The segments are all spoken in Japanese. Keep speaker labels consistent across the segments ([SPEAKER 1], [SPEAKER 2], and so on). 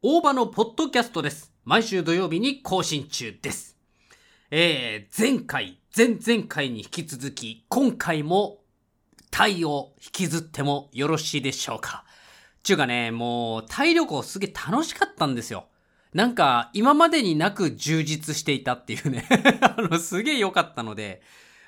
[SPEAKER 1] 大場のポッドキャストです。毎週土曜日に更新中です。えー、前回、前々回に引き続き、今回も、タイを引きずってもよろしいでしょうか。ちゅうかね、もう、タイ旅行すげえ楽しかったんですよ。なんか、今までになく充実していたっていうね。あの、すげえ良かったので、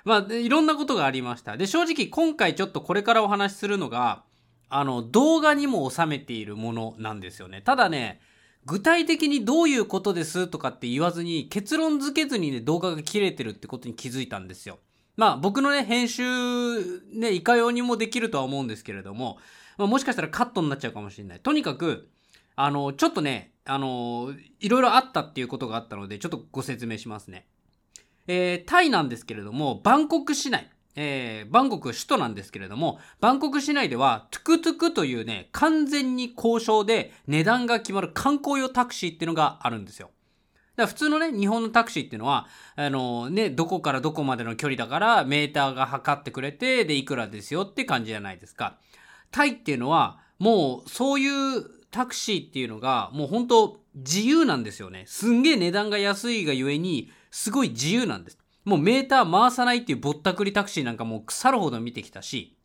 [SPEAKER 1] まあ、いろんなことがありました。で、正直今回ちょっとこれからお話しするのが、あの、動画にも収めているものなんですよね。ただね、具体的にどういうことですとかって言わずに、結論付けずにね、動画が切れてるってことに気づいたんですよ。まあ、僕のね、編集、ね、いかようにもできるとは思うんですけれども、まあ、もしかしたらカットになっちゃうかもしれない。とにかく、あの、ちょっとね、あの、いろいろあったっていうことがあったので、ちょっとご説明しますね。えー、タイなんですけれども、バンコク市内、えー、バンコク首都なんですけれども、バンコク市内では、トゥクトゥクというね、完全に交渉で値段が決まる観光用タクシーっていうのがあるんですよ。だから普通のね、日本のタクシーっていうのは、あのね、どこからどこまでの距離だから、メーターが測ってくれて、で、いくらですよって感じじゃないですか。タイっていうのは、もう、そういうタクシーっていうのが、もう本当自由なんですよね。すんげえ値段が安いがゆえに、すごい自由なんです。もうメーター回さないっていうぼったくりタクシーなんかもう腐るほど見てきたし、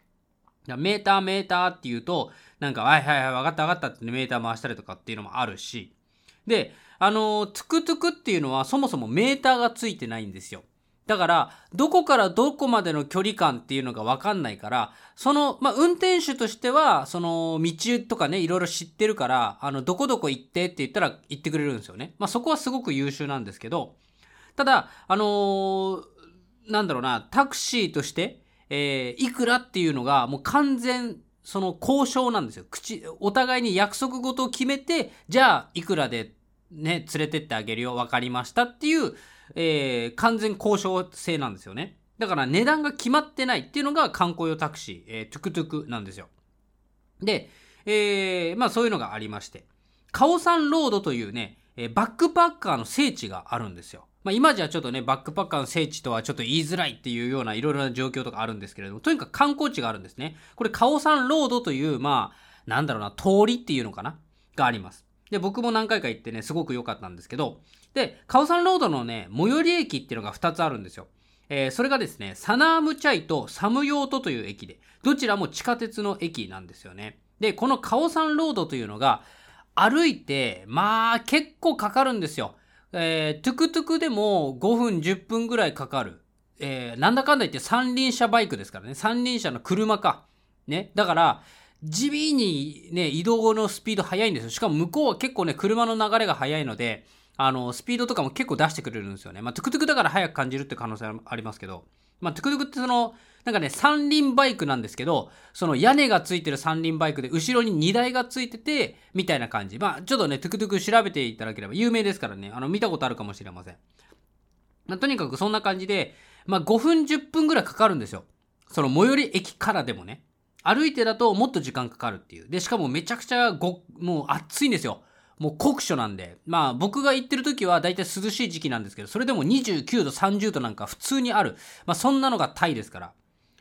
[SPEAKER 1] メーターメーターっていうと、なんか、はいはいはい、わかったわかったって、メーター回したりとかっていうのもあるし、で、あの、トゥクトゥクっていうのはそもそもメーターがついてないんですよ。だから、どこからどこまでの距離感っていうのがわかんないから、その、まあ、運転手としては、その、道とかね、いろいろ知ってるから、あの、どこどこ行ってって言ったら行ってくれるんですよね。まあ、そこはすごく優秀なんですけど、ただ、あのーなんだろうな、タクシーとして、えー、いくらっていうのが、もう完全、その交渉なんですよ。口、お互いに約束事を決めて、じゃあ、いくらで、ね、連れてってあげるよ、わかりましたっていう、えー、完全交渉制なんですよね。だから値段が決まってないっていうのが観光用タクシー、えー、トゥクトゥクなんですよ。で、えー、まあそういうのがありまして、カオサンロードというね、えー、バックパッカーの聖地があるんですよ。まあ今じゃちょっとね、バックパッカーの聖地とはちょっと言いづらいっていうようないろいろな状況とかあるんですけれども、とにかく観光地があるんですね。これカオサンロードという、まあ、なんだろうな、通りっていうのかな？があります。で、僕も何回か行ってね、すごく良かったんですけど、で、カオサンロードのね、最寄り駅っていうのが2つあるんですよ。えー、それがですね、サナームチャイとサムヨートという駅で、どちらも地下鉄の駅なんですよね。で、このカオサンロードというのが、歩いて、まあ、結構かかるんですよ。えー、トゥクトゥクでも5分、10分ぐらいかかる。えー、なんだかんだ言って三輪車バイクですからね。三輪車の車か。ね。だから、地味にね、移動のスピード速いんですよ。しかも向こうは結構ね、車の流れが速いので、あの、スピードとかも結構出してくれるんですよね。まあ、トゥクトゥクだから速く感じるって可能性ありますけど、まあ、トゥクトゥクってその、なんかね、三輪バイクなんですけど、その屋根がついてる三輪バイクで、後ろに荷台がついてて、みたいな感じ。まあ、ちょっとね、トゥクトゥク調べていただければ、有名ですからね、あの、見たことあるかもしれません。まあ、とにかくそんな感じで、まあ、5分10分ぐらいかかるんですよ。その最寄り駅からでもね。歩いてだともっと時間かかるっていう。で、しかもめちゃくちゃご、もう暑いんですよ。もう酷暑なんで。まあ僕が行ってる時は大体涼しい時期なんですけど、それでも29度、30度なんか普通にある。まあそんなのがタイですから。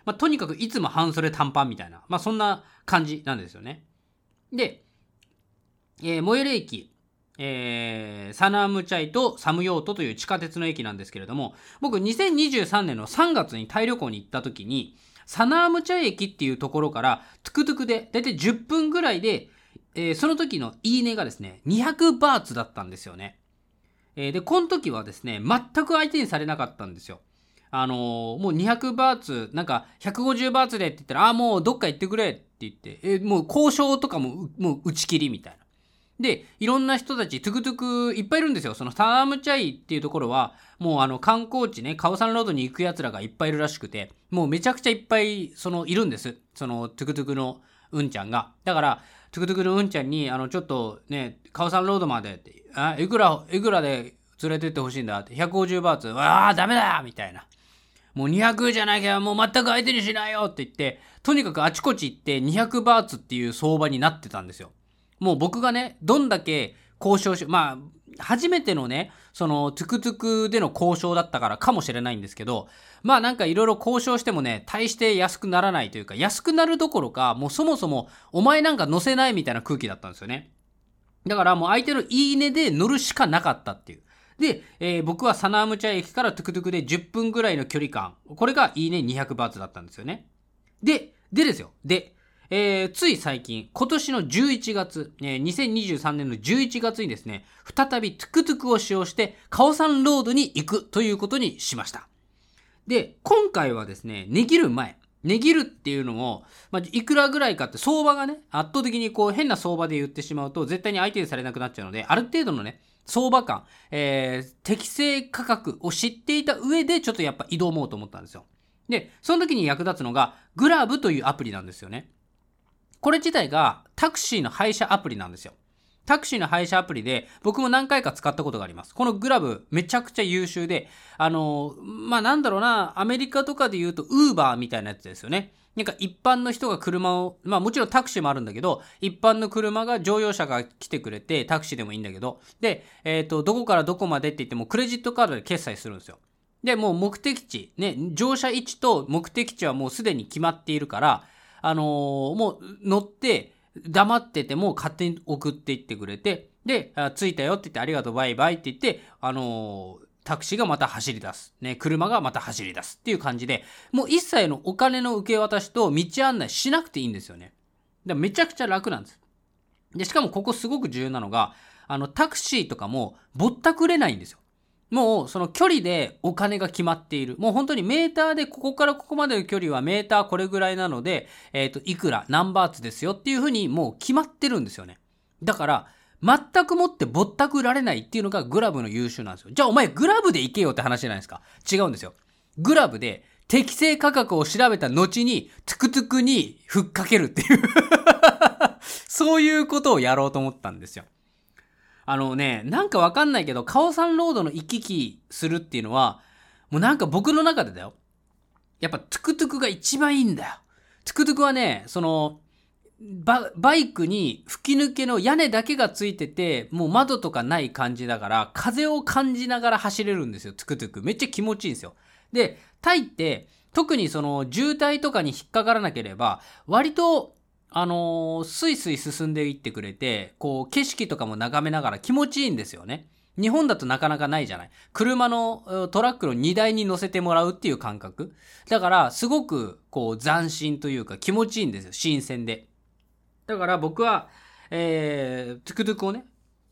[SPEAKER 1] まあとにかくいつも半袖短パンみたいな。まあそんな感じなんですよね。で、えー、最寄り駅、えー、サナームチャイとサムヨートという地下鉄の駅なんですけれども、僕2023年の3月にタイ旅行に行った時に、サナームチャイ駅っていうところからトゥクトゥクでだいたい10分ぐらいで、えー、その時のいいねがですね、200バーツだったんですよね。えー、で、この時はですね、全く相手にされなかったんですよ。あのー、もう200バーツ、なんか150バーツでって言ったら、あ、もうどっか行ってくれって言って、えー、もう交渉とかも、もう打ち切りみたいな。で、いろんな人たち、トゥクトゥクいっぱいいるんですよ。そのサナームチャイっていうところは、もうあの観光地ね、カオサンロードに行く奴らがいっぱいいるらしくて、もうめちゃくちゃいっぱい、その、いるんです。その、トゥクトゥクの運ちゃんが。だから、トゥクトゥクの運ちゃんに、あの、ちょっとね、カオサンロードまでって、あ、いくら、いくらで連れてってほしいんだって、150バーツ、わあ、ダメだみたいな。もう200じゃなきゃもう全く相手にしないよって言って、とにかくあちこち行って200バーツっていう相場になってたんですよ。もう僕がね、どんだけ交渉し、まあ、初めてのね、その、トゥクトゥクでの交渉だったからかもしれないんですけど、まあなんかいろいろ交渉してもね、大して安くならないというか、安くなるどころか、もうそもそも、お前なんか乗せないみたいな空気だったんですよね。だからもう相手の言い値で乗るしかなかったっていう。で、えー、僕はサナームチャイ駅からトゥクトゥクで10分ぐらいの距離感。これが言い値200バーツだったんですよね。で、でですよ。で、えー、つい最近、今年の11月、えー、2023年の11月にですね、再びトゥクトゥクを使用して、カオサンロードに行くということにしました。で、今回はですね、値切る前、値切るっていうのを、まあ、いくらぐらいかって相場がね、圧倒的にこう変な相場で言ってしまうと絶対に相手にされなくなっちゃうので、ある程度のね、相場感、えー、適正価格を知っていた上でちょっとやっぱ挑もうと思ったんですよ。で、その時に役立つのが、グラブというアプリなんですよね。これ自体がタクシーの配車アプリなんですよ。タクシーの配車アプリで僕も何回か使ったことがあります。このグラブめちゃくちゃ優秀で、あの、まあ、なんだろうな、アメリカとかで言うとウーバーみたいなやつですよね。なんか一般の人が車を、まあもちろんタクシーもあるんだけど、一般の車が乗用車が来てくれて、タクシーでもいいんだけど、で、えっ、ー、と、どこからどこまでって言ってもクレジットカードで決済するんですよ。で、もう目的地、ね、乗車位置と目的地はもうすでに決まっているから、あのー、もう乗って、黙ってても勝手に送っていってくれて、で、着いたよって言ってありがとうバイバイって言って、あのー、タクシーがまた走り出す。ね、車がまた走り出すっていう感じで、もう一切のお金の受け渡しと道案内しなくていいんですよね。だめちゃくちゃ楽なんです。で、しかもここすごく重要なのが、あの、タクシーとかもぼったくれないんですよ。もうその距離でお金が決まっている。もう本当にメーターでここからここまでの距離はメーターこれぐらいなので、えっ、ー、と、いくら、何バーツですよっていうふうにもう決まってるんですよね。だから、全くもってぼったくられないっていうのがグラブの優秀なんですよ。じゃあお前グラブで行けよって話じゃないですか。違うんですよ。グラブで適正価格を調べた後に、トゥクトゥクにふっかけるっていう そういうことをやろうと思ったんですよ。あのね、なんかわかんないけど、カオサンロードの行き来するっていうのは、もうなんか僕の中でだよ。やっぱトゥクトゥクが一番いいんだよ。トゥクトゥクはね、その、ババイクに吹き抜けの屋根だけがついてて、もう窓とかない感じだから、風を感じながら走れるんですよ、トゥクトゥク。めっちゃ気持ちいいんですよ。で、タイって、特にその渋滞とかに引っかからなければ、割とあのー、スイスイ進んでいってくれて、こう、景色とかも眺めながら気持ちいいんですよね。日本だとなかなかないじゃない。車のトラックの荷台に乗せてもらうっていう感覚。だから、すごく、こう、斬新というか気持ちいいんですよ。新鮮で。だから僕は、えー、トゥクトゥクをね、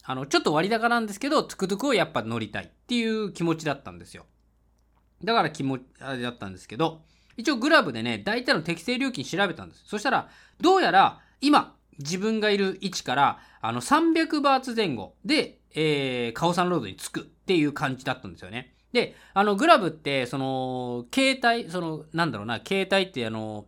[SPEAKER 1] あの、ちょっと割高なんですけど、トゥクトゥクをやっぱ乗りたいっていう気持ちだったんですよ。だから気持ち、あれだったんですけど、一応グラブでね、大体の適正料金調べたんです。そしたら、どうやら今、自分がいる位置から、あの、300バーツ前後で、えー、カオサンロードに着くっていう感じだったんですよね。で、あの、グラブって、その、携帯、その、なんだろうな、携帯ってあの、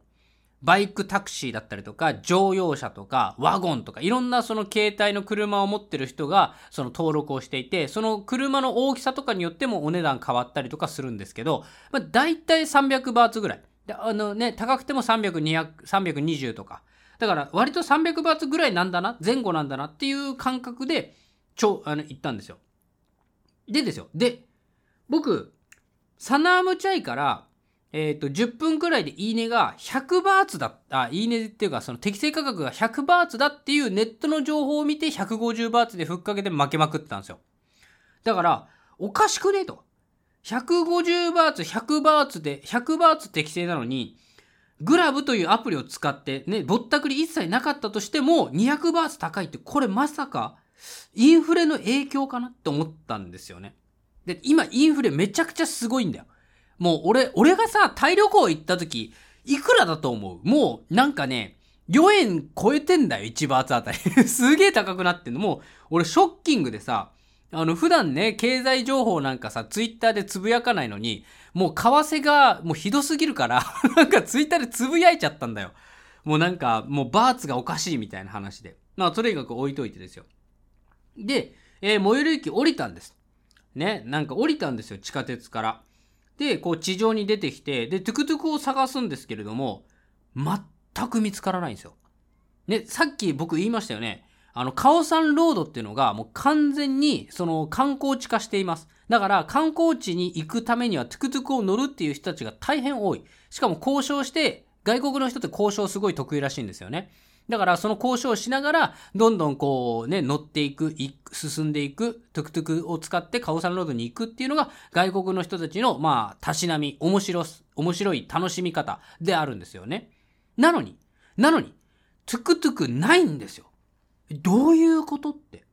[SPEAKER 1] バイクタクシーだったりとか、乗用車とか、ワゴンとか、いろんなその携帯の車を持ってる人が、その登録をしていて、その車の大きさとかによってもお値段変わったりとかするんですけど、まあ、大体300バーツぐらい。であのね、高くても300、200、320とか。だから、割と300バーツぐらいなんだな、前後なんだなっていう感覚で、ちょ、あの、行ったんですよ。でですよ。で、僕、サナームチャイから、えっ、ー、と、10分くらいでいいねが100バーツだった、いいねっていうか、その適正価格が100バーツだっていうネットの情報を見て150バーツでふっかけて負けまくったんですよ。だから、おかしくねえと。150バーツ、100バーツで、100バーツ適正なのに、グラブというアプリを使って、ね、ぼったくり一切なかったとしても、200バーツ高いって、これまさか、インフレの影響かなって思ったんですよね。で、今、インフレめちゃくちゃすごいんだよ。もう俺、俺がさ、タイ旅行行った時、いくらだと思う？もう、なんかね、4円超えてんだよ、1バーツあたり。すげえ高くなってんの。もう、俺ショッキングでさ、あの、普段ね、経済情報なんかさ、ツイッターでつぶやかないのに、もう為替がもうひどすぎるから なんかツイッターでつぶやいちゃったんだよ。もうなんか、もうバーツがおかしいみたいな話で。まあ、とにかく置いといてですよ。で、えー、最寄り駅降りたんです。ね、なんか降りたんですよ、地下鉄から。で、こう地上に出てきて、で、トゥクトゥクを探すんですけれども、全く見つからないんですよ。ね、さっき僕言いましたよね。あの、カオサンロードっていうのがもう完全にその観光地化しています。だから観光地に行くためにはトゥクトゥクを乗るっていう人たちが大変多い。しかも交渉して、外国の人って交渉すごい得意らしいんですよね。だからその交渉をしながら、どんどんこうね、乗っていく、進んでいく、トゥクトゥクを使ってカオサンロードに行くっていうのが、外国の人たちの、まあ、たしなみ、面白す、面白い楽しみ方であるんですよね。なのに、なのに、トゥクトゥクないんですよ。どういうことって。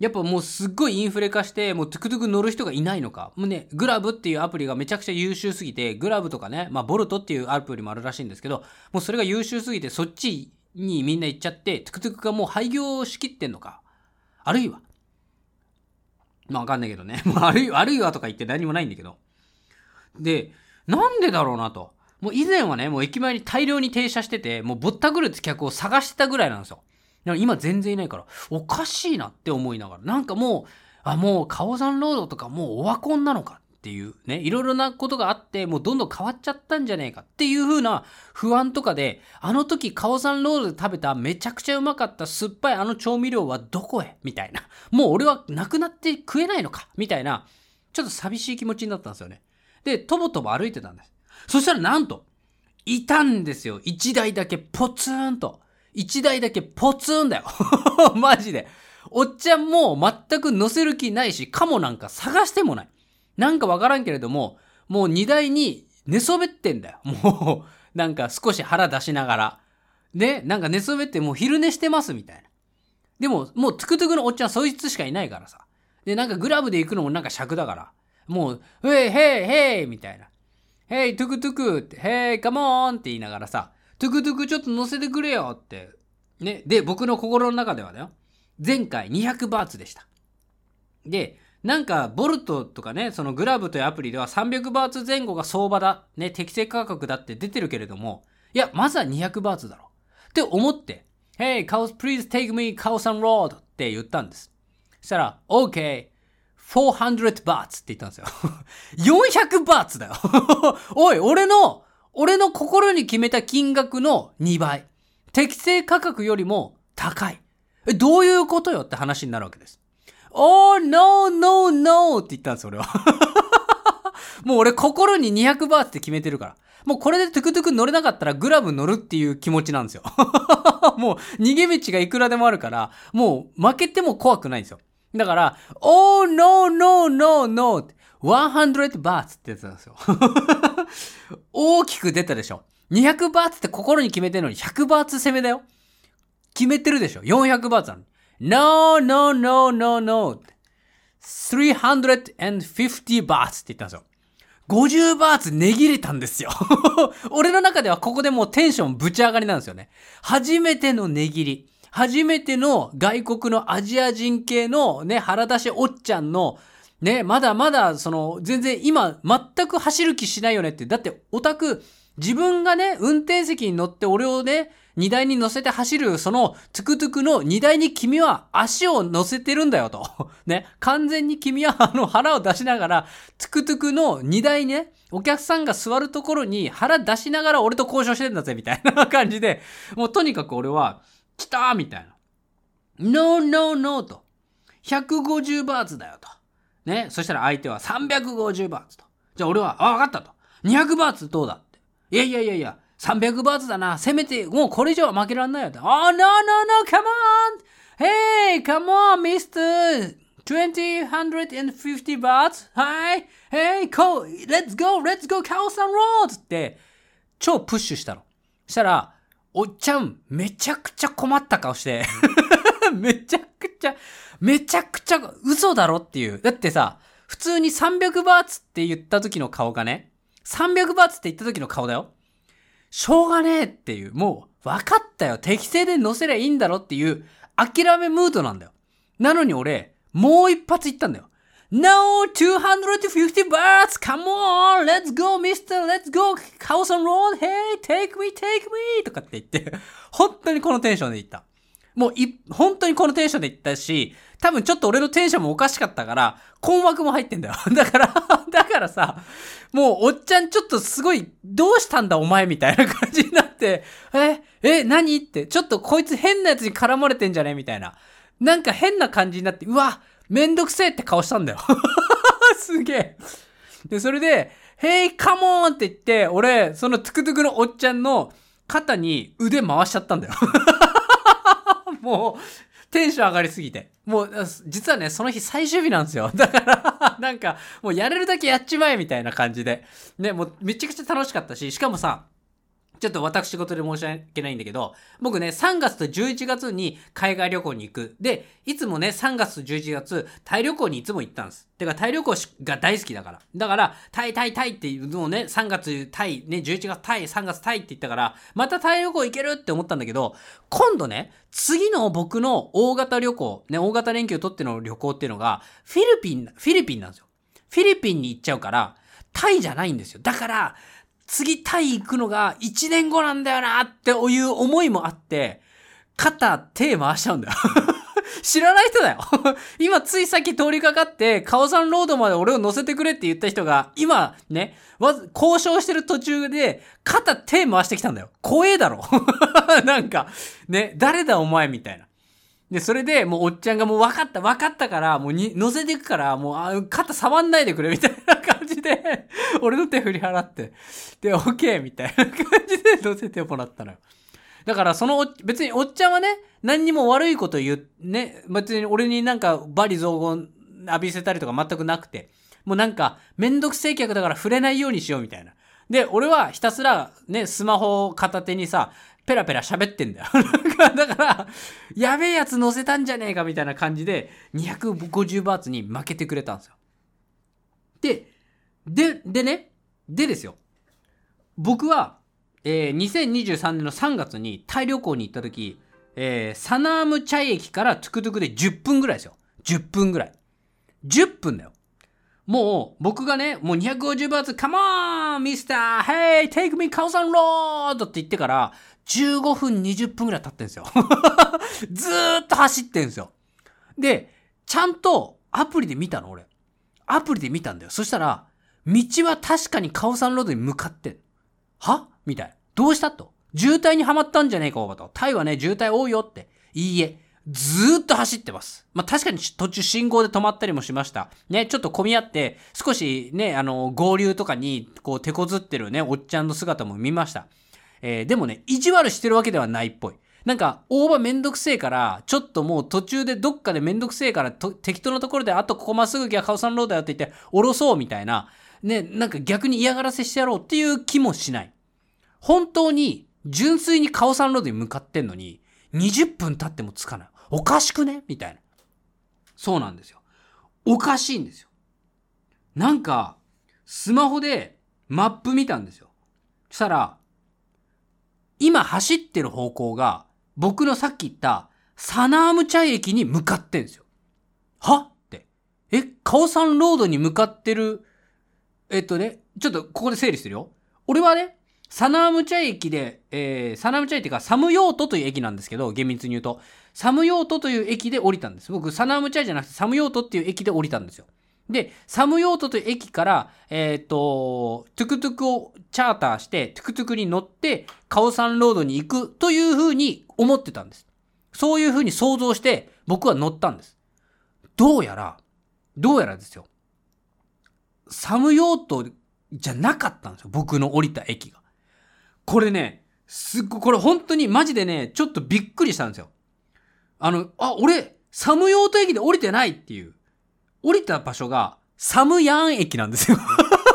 [SPEAKER 1] やっぱもうすっごいインフレ化して、もうトゥクトゥク乗る人がいないのか。もうね、グラブっていうアプリがめちゃくちゃ優秀すぎて、グラブとかね、まあボルトっていうアプリもあるらしいんですけど、もうそれが優秀すぎてそっちにみんな行っちゃって、トゥクトゥクがもう廃業しきってんのか。あるいは。まあわかんないけどね。まああるいは、あるいはとか言って何もないんだけど。で、なんでだろうなと。もう以前はね、もう駅前に大量に停車してて、もうぼったくるって客を探してたぐらいなんですよ。今全然いないから、おかしいなって思いながら、なんかもう、あ、もう、カオザンロードとかもうオワコンなのかっていうね、いろいろなことがあって、もうどんどん変わっちゃったんじゃねえかっていう風な不安とかで、あの時カオザンロードで食べためちゃくちゃうまかった酸っぱいあの調味料はどこへ？みたいな。もう俺はなくなって食えないのか？みたいな、ちょっと寂しい気持ちになったんですよね。で、とぼとぼ歩いてたんです。そしたらなんと、いたんですよ。一台だけポツンと。一台だけポツンだよ。マジで。おっちゃんもう全く乗せる気ないし、カモなんか探してもない。なんかわからんけれども、もう荷台に寝そべってんだよ。もう、なんか少し腹出しながら。で、なんか寝そべってもう昼寝してますみたいな。でも、もうトゥクトゥクのおっちゃんそいつしかいないからさ。で、なんかグラブで行くのもなんか癪だから。もう、 hey hey hey みたいな。 hey、トゥクトゥクって、 hey、come on って言いながらさ、トゥクトゥクちょっと乗せてくれよって。ね。で、僕の心の中ではだよ。前回200バーツでした。で、なんか、ボルトとかね、そのグラブというアプリでは300バーツ前後が相場だ、ね、適正価格だって出てるけれども、いや、まずは200バーツだろ。って思って、Hey, cows, please take me Kaosan Road って言ったんです。そしたら、OK, 400バーツって言ったんですよ。400バーツだよ おい、俺の俺の心に決めた金額の2倍。適正価格よりも高い。え、どういうことよって話になるわけです。Oh, no, no, no! って言ったんです、俺は。もう俺心に200バーツって決めてるから。もうこれでトゥクトゥク乗れなかったらグラブ乗るっていう気持ちなんですよ。もう逃げ道がいくらでもあるから、もう負けても怖くないんですよ。だから、Oh, no, no, no, no! 100バーツってやつなんですよ。大きく出たでしょ。200バーツって心に決めてるのに100バーツ攻めだよ。決めてるでしょ。400バーツなのに。No, no, no, no, no. 350バーツって言ったんですよ。50バーツ値切れたんですよ。俺の中ではここでもうテンションぶち上がりなんですよね。初めての値切り。初めての外国のアジア人系のね、腹出しおっちゃんのね、まだまだ、その、全然今、全く走る気しないよねって。だって、オタク、自分がね、運転席に乗って俺をね、荷台に乗せて走る、その、トゥクトゥクの荷台に君は足を乗せてるんだよと。ね。完全に君は、あの、腹を出しながら、トゥクトゥクの荷台ね、お客さんが座るところに腹出しながら俺と交渉してんだぜ、みたいな感じで、もうとにかく俺は、来たーみたいな。No, no, no と。150バーツだよと。ね。そしたら相手は350バーツと。じゃあ俺は、あ、わかったと。200バーツどうだって。いやいやいやいや、300バーツだな。せめて、もうこれ以上は負けらんないよと。Oh, no, no, no, come on! Hey, come on, mister! 2050 baht? はい Hey, go! Let's go! Let's go! カオサンロードって、超プッシュしたの。したら、おっちゃん、めちゃくちゃ困った顔して めちゃくちゃ、めちゃくちゃ嘘だろっていう。だってさ、普通に300バーツって言った時の顔がね、300バーツって言った時の顔だよ。しょうがねえっていう、もう、分かったよ。適正で乗せりゃいいんだろっていう、諦めムードなんだよ。なのに俺、もう一発言ったんだよ。No, 250 baht! Come on! Let's go, mister! Let's go! House on road! Hey, take me, take me! とかって言って、本当にこのテンションで言った。もうい、本当にこのテンションで言ったし、多分ちょっと俺のテンションもおかしかったから、困惑も入ってんだよ。だから、だからさ、もうおっちゃんちょっとすごい、どうしたんだお前みたいな感じになって、え、え、何って、ちょっとこいつ変なやつに絡まれてんじゃねみたいな。なんか変な感じになって、うわ、めんどくせえって顔したんだよ。すげえ。で、それで、Hey, come on! って言って、俺、そのトゥクトゥクのおっちゃんの肩に腕回しちゃったんだよ。もう、テンション上がりすぎて。もう、実はね、その日最終日なんですよ。だからなんか、もうやれるだけやっちまえみたいな感じで。ね、もうめちゃくちゃ楽しかったし、しかもさ、ちょっと私事で申し訳ないんだけど、僕ね、3月と11月に海外旅行に行く。で、いつもね、3月と11月、タイ旅行にいつも行ったんです。てか、タイ旅行が大好きだから。だから、タイ、タイ、タイっていうのをね、3月タイ、ね、11月タイ、3月タイって言ったから、またタイ旅行行けるって思ったんだけど、今度ね、次の僕の大型旅行、ね、大型連休取っての旅行っていうのが、フィリピン、フィリピンなんですよ。フィリピンに行っちゃうから、タイじゃないんですよ。だから、次タイ行くのが1年後なんだよなっていう思いもあって、肩手回しちゃうんだよ 知らない人だよ 今ついさっき通りかかって、カオサンロードまで俺を乗せてくれって言った人が、今ね、わず、交渉してる途中で、肩手回してきたんだよ。怖えだろ なんか、ね、誰だお前みたいな。で、それで、もうおっちゃんがもう分かった、分かったから、もうに、乗せていくから、もう、あ、肩触んないでくれ、みたいなで、俺の手振り払って、で、オッケーみたいな感じで乗せてもらったのよ。だから、その別におっちゃんはね、何にも悪いこと言う、ね、別に俺になんか、バリ雑言浴びせたりとか全くなくて、もうなんか、めんどくせえ客だから触れないようにしようみたいな。で、俺はひたすらね、スマホを片手にさ、ペラペラ喋ってんだよ。だから、やべえやつ乗せたんじゃねえかみたいな感じで、250バーツに負けてくれたんですよ。で、で、でね、でですよ。僕は、えー、2023年の3月にタイ旅行に行った時、えー、サナームチャイ駅からトゥクトゥクで10分ぐらいですよ。10分ぐらい。10分だよ。もう、僕がね、もう250バーツ、カモーンミスター !Hey! Take me カオサンロードって言ってから、15分20分ぐらい経ってんですよ ずーっと走ってんですよ。で、ちゃんとアプリで見たの俺。アプリで見たんだよ。そしたら、道は確かにカオサンロードに向かってん。は？みたいな。どうしたと？渋滞にはまったんじゃねえか、おばと。タイはね、渋滞多いよって。いいえ。ずーっと走ってます。まあ、確かに途中信号で止まったりもしました。ね、ちょっと混み合って、少しね、あの、合流とかに、こう、手こずってるね、おっちゃんの姿も見ました。えー、でもね、意地悪してるわけではないっぽい。なんか、大場めんどくせえから、ちょっともう途中でどっかでめんどくせえから、適当なところで、あとここまっすぐ行きゃカオサンロードよって言って、降ろそうみたいな、ね、なんか逆に嫌がらせしてやろうっていう気もしない。本当に、純粋にカオサンロードに向かってんのに、20分経ってもつかない。おかしくね？みたいな。そうなんですよ。おかしいんですよ。なんか、スマホでマップ見たんですよ。そしたら、今走ってる方向が、僕のさっき言った、サナームチャイ駅に向かってんですよ。は？って。え、カオサンロードに向かってる、えっとね、ちょっとここで整理するよ。俺はね、サナームチャイ駅で、えー、サナームチャイっていうか、サムヨートという駅なんですけど、厳密に言うと、サムヨートという駅で降りたんです。僕、サナームチャイじゃなくて、サムヨートっていう駅で降りたんですよ。で、サムヨートという駅から、えっ、ー、と、トゥクトゥクをチャーターして、トゥクトゥクに乗って、カオサンロードに行くというふうに思ってたんです。そういうふうに想像して、僕は乗ったんです。どうやら、どうやらですよ。サムヨートじゃなかったんですよ。僕の降りた駅が。これね、すっごい、これ本当にマジでね、ちょっとびっくりしたんですよ。あの、あ、俺、サムヨート駅で降りてないっていう。降りた場所がサムヤン駅なんですよ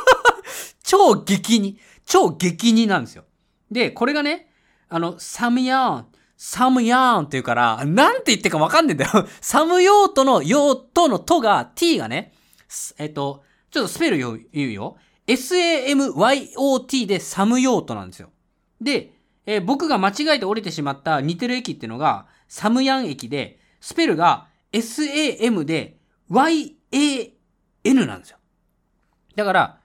[SPEAKER 1] 超激に、超激になんですよ。で、これがね、あの、サムヤン、サムヤンって言うから、なんて言ってかわかんねえんだよ。サムヨートのヨートのとが、t がね、えっと、ちょっとスペル言うよ。samyot でサムヨートなんですよ。で、えー、僕が間違えて降りてしまった似てる駅っていうのが、サムヤン駅で、スペルが sam で y-a-n なんですよ。だから、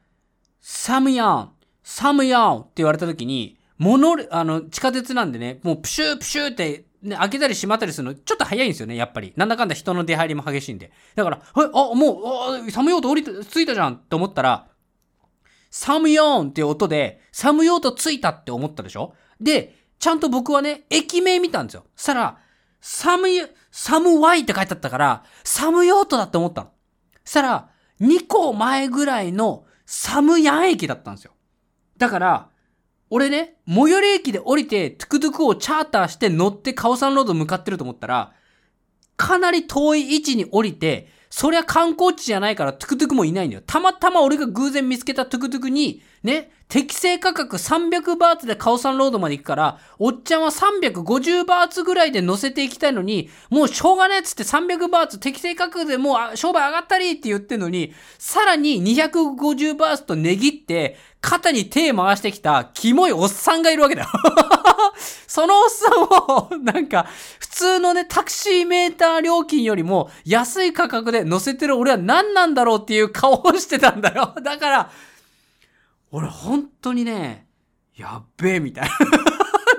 [SPEAKER 1] サムヤン、サムヤンって言われた時に、モノあの、地下鉄なんでね、もうプシュープシューって、ね、開けたり閉まったりするの、ちょっと早いんですよね、やっぱり。なんだかんだ人の出入りも激しいんで。だから、はい、あ、もう、あ、サムヨート降りて、着いたじゃんって思ったら、サムヨーンっていう音で、サムヨート着いたって思ったでしょ？で、ちゃんと僕はね、駅名見たんですよ。そしたら、サム、サムワイって書いてあったから、サムヨートだって思ったの。そしたら、2個前ぐらいのサムヤン駅だったんですよ。だから、俺ね、最寄り駅で降りて、トゥクトゥクをチャーターして乗ってカオサンロード向かってると思ったら、かなり遠い位置に降りて、そりゃ観光地じゃないからトゥクトゥクもいないんだよ。たまたま俺が偶然見つけたトゥクトゥクに、ね、適正価格300バーツでカオサンロードまで行くから、おっちゃんは350バーツぐらいで乗せていきたいのに、もうしょうがねえっつって300バーツ適正価格でもう商売上がったりって言ってんのに、さらに250バーツと値切って、肩に手回してきたキモいおっさんがいるわけだよ そのおっさんを、なんか、普通のね、タクシーメーター料金よりも安い価格で乗せてる俺は何なんだろうっていう顔をしてたんだよ。だから、俺本当にね、やっべえみたい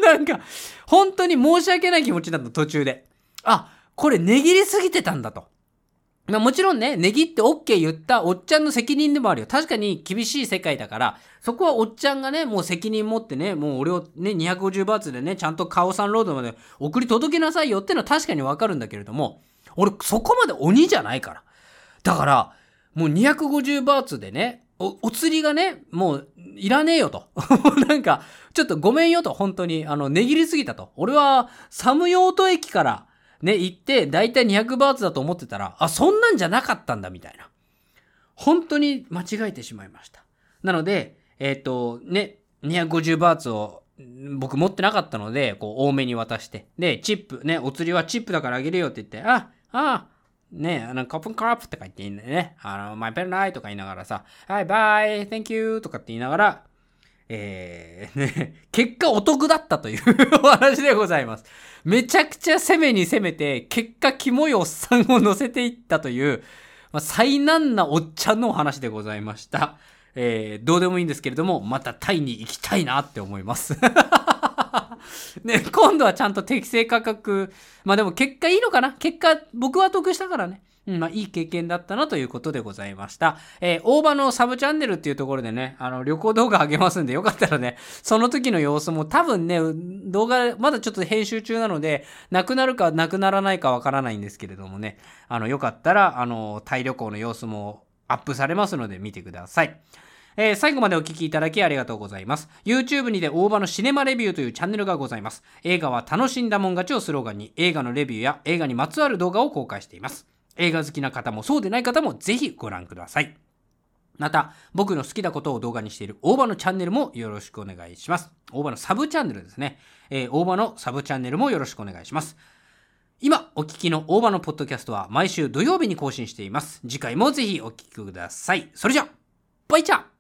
[SPEAKER 1] な なんか、本当に申し訳ない気持ちだった途中で。あ、これ値切りすぎてたんだと。まあもちろんね、値切って OK 言ったおっちゃんの責任でもあるよ。確かに厳しい世界だから、そこはおっちゃんがね、もう責任持ってね、もう俺をね、250バーツでね、ちゃんとカオサンロードまで送り届けなさいよってのは確かにわかるんだけれども、俺そこまで鬼じゃないから。だから、もう250バーツでね、お、お釣りがね、もう、いらねえよと。なんか、ちょっとごめんよと、本当に、あの、値切りすぎたと。俺は、サムヨート駅から、ね、行って、だいたい200バーツだと思ってたら、あ、そんなんじゃなかったんだ、みたいな。本当に間違えてしまいました。なので、えっ、ー、と、ね、250バーツを僕持ってなかったので、こう多めに渡して。で、チップ、ね、お釣りはチップだからあげるよって言って、あ、あ、ね、あの、コップンカップとか言っていいんだよね。あの、マイペルナイとか言いながらさ、はい、バイ、Thank you とかって言いながら、えー、ね、結果お得だったという お話でございます。めちゃくちゃ攻めに攻めて、結果キモいおっさんを乗せていったという、まあ、災難なおっちゃんのお話でございました。えー、どうでもいいんですけれども、またタイに行きたいなって思います。ね、今度はちゃんと適正価格、まあでも結果いいのかな？結果、僕は得したからね。うん、まあ、いい経験だったなということでございました。えー、大場のサブチャンネルっていうところでね、あの、旅行動画あげますんで、よかったらね、その時の様子も多分ね、動画、まだちょっと編集中なので、なくなるかなくならないかわからないんですけれどもね、あの、よかったら、あの、タイ旅行の様子もアップされますので見てください。えー、最後までお聴きいただきありがとうございます。YouTube にて大場のシネマレビューというチャンネルがございます。映画は楽しんだもん勝ちをスローガンに映画のレビューや映画にまつわる動画を公開しています。映画好きな方もそうでない方もぜひご覧ください。また、僕の好きなことを動画にしている大場のチャンネルもよろしくお願いします。大場のサブチャンネルですね。えー、大場のサブチャンネルもよろしくお願いします。今お聞きの大場のポッドキャストは毎週土曜日に更新しています。次回もぜひお聞きください。それじゃ、バイチャー